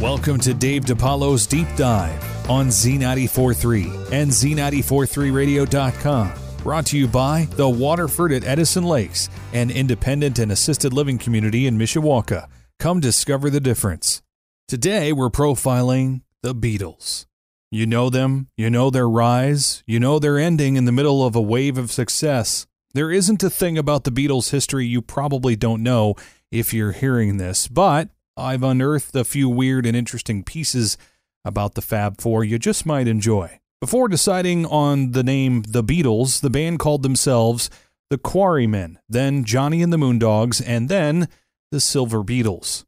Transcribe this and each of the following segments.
Welcome to Dave DePaulo's Deep Dive on Z943 and Z943Radio.com. Brought to you by the Waterford at Edison Lakes, an independent and assisted living community in Mishawaka. Come discover the difference. Today we're profiling the Beatles. You know them, you know their rise, you know their ending in the middle of a wave of success. There isn't a thing about the Beatles' history you probably don't know if you're hearing this, but I've unearthed a few weird and interesting pieces about the Fab Four you just might enjoy. Before deciding on the name The Beatles, the band called themselves the Quarrymen, then Johnny and the Moondogs, and then the Silver Beatles.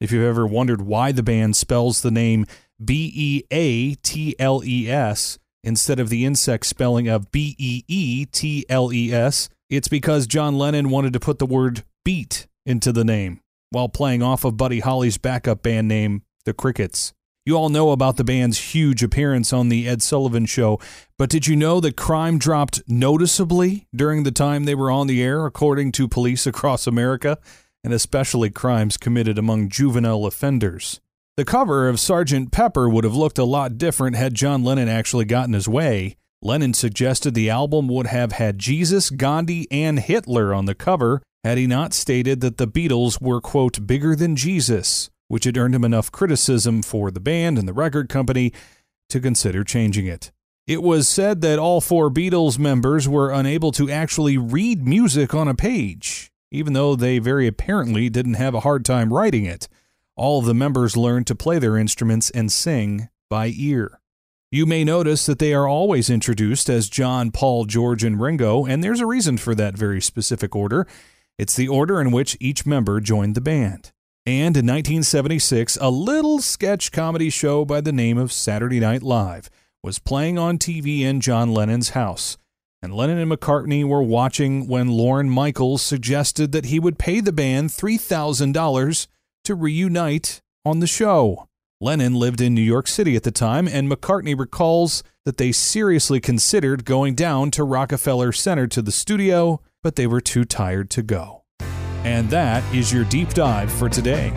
If you've ever wondered why the band spells the name B E A T L E S instead of the insect spelling of B E E T L E S, it's because John Lennon wanted to put the word beat into the name while playing off of Buddy Holly's backup band name, The Crickets. You all know about the band's huge appearance on The Ed Sullivan Show, but did you know that crime dropped noticeably during the time they were on the air, according to police across America, and especially crimes committed among juvenile offenders? The cover of Sgt. Pepper would have looked a lot different had John Lennon actually gotten his way. Lennon suggested the album would have had Jesus, Gandhi, and Hitler on the cover, had he not stated that the Beatles were, quote, bigger than Jesus, which had earned him enough criticism for the band and the record company to consider changing it. It was said that all four Beatles members were unable to actually read music on a page, even though they very apparently didn't have a hard time writing it. All of the members learned to play their instruments and sing by ear. You may notice that they are always introduced as John, Paul, George, and Ringo, and there's a reason for that very specific order. It's the order in which each member joined the band. And in 1976, a little sketch comedy show by the name of Saturday Night Live was playing on TV in John Lennon's house. And Lennon and McCartney were watching when Lorne Michaels suggested that he would pay the band $3,000 to reunite on the show. Lennon lived in New York City at the time, and McCartney recalls that they seriously considered going down to Rockefeller Center to the studio but they were too tired to go. And that is your deep dive for today.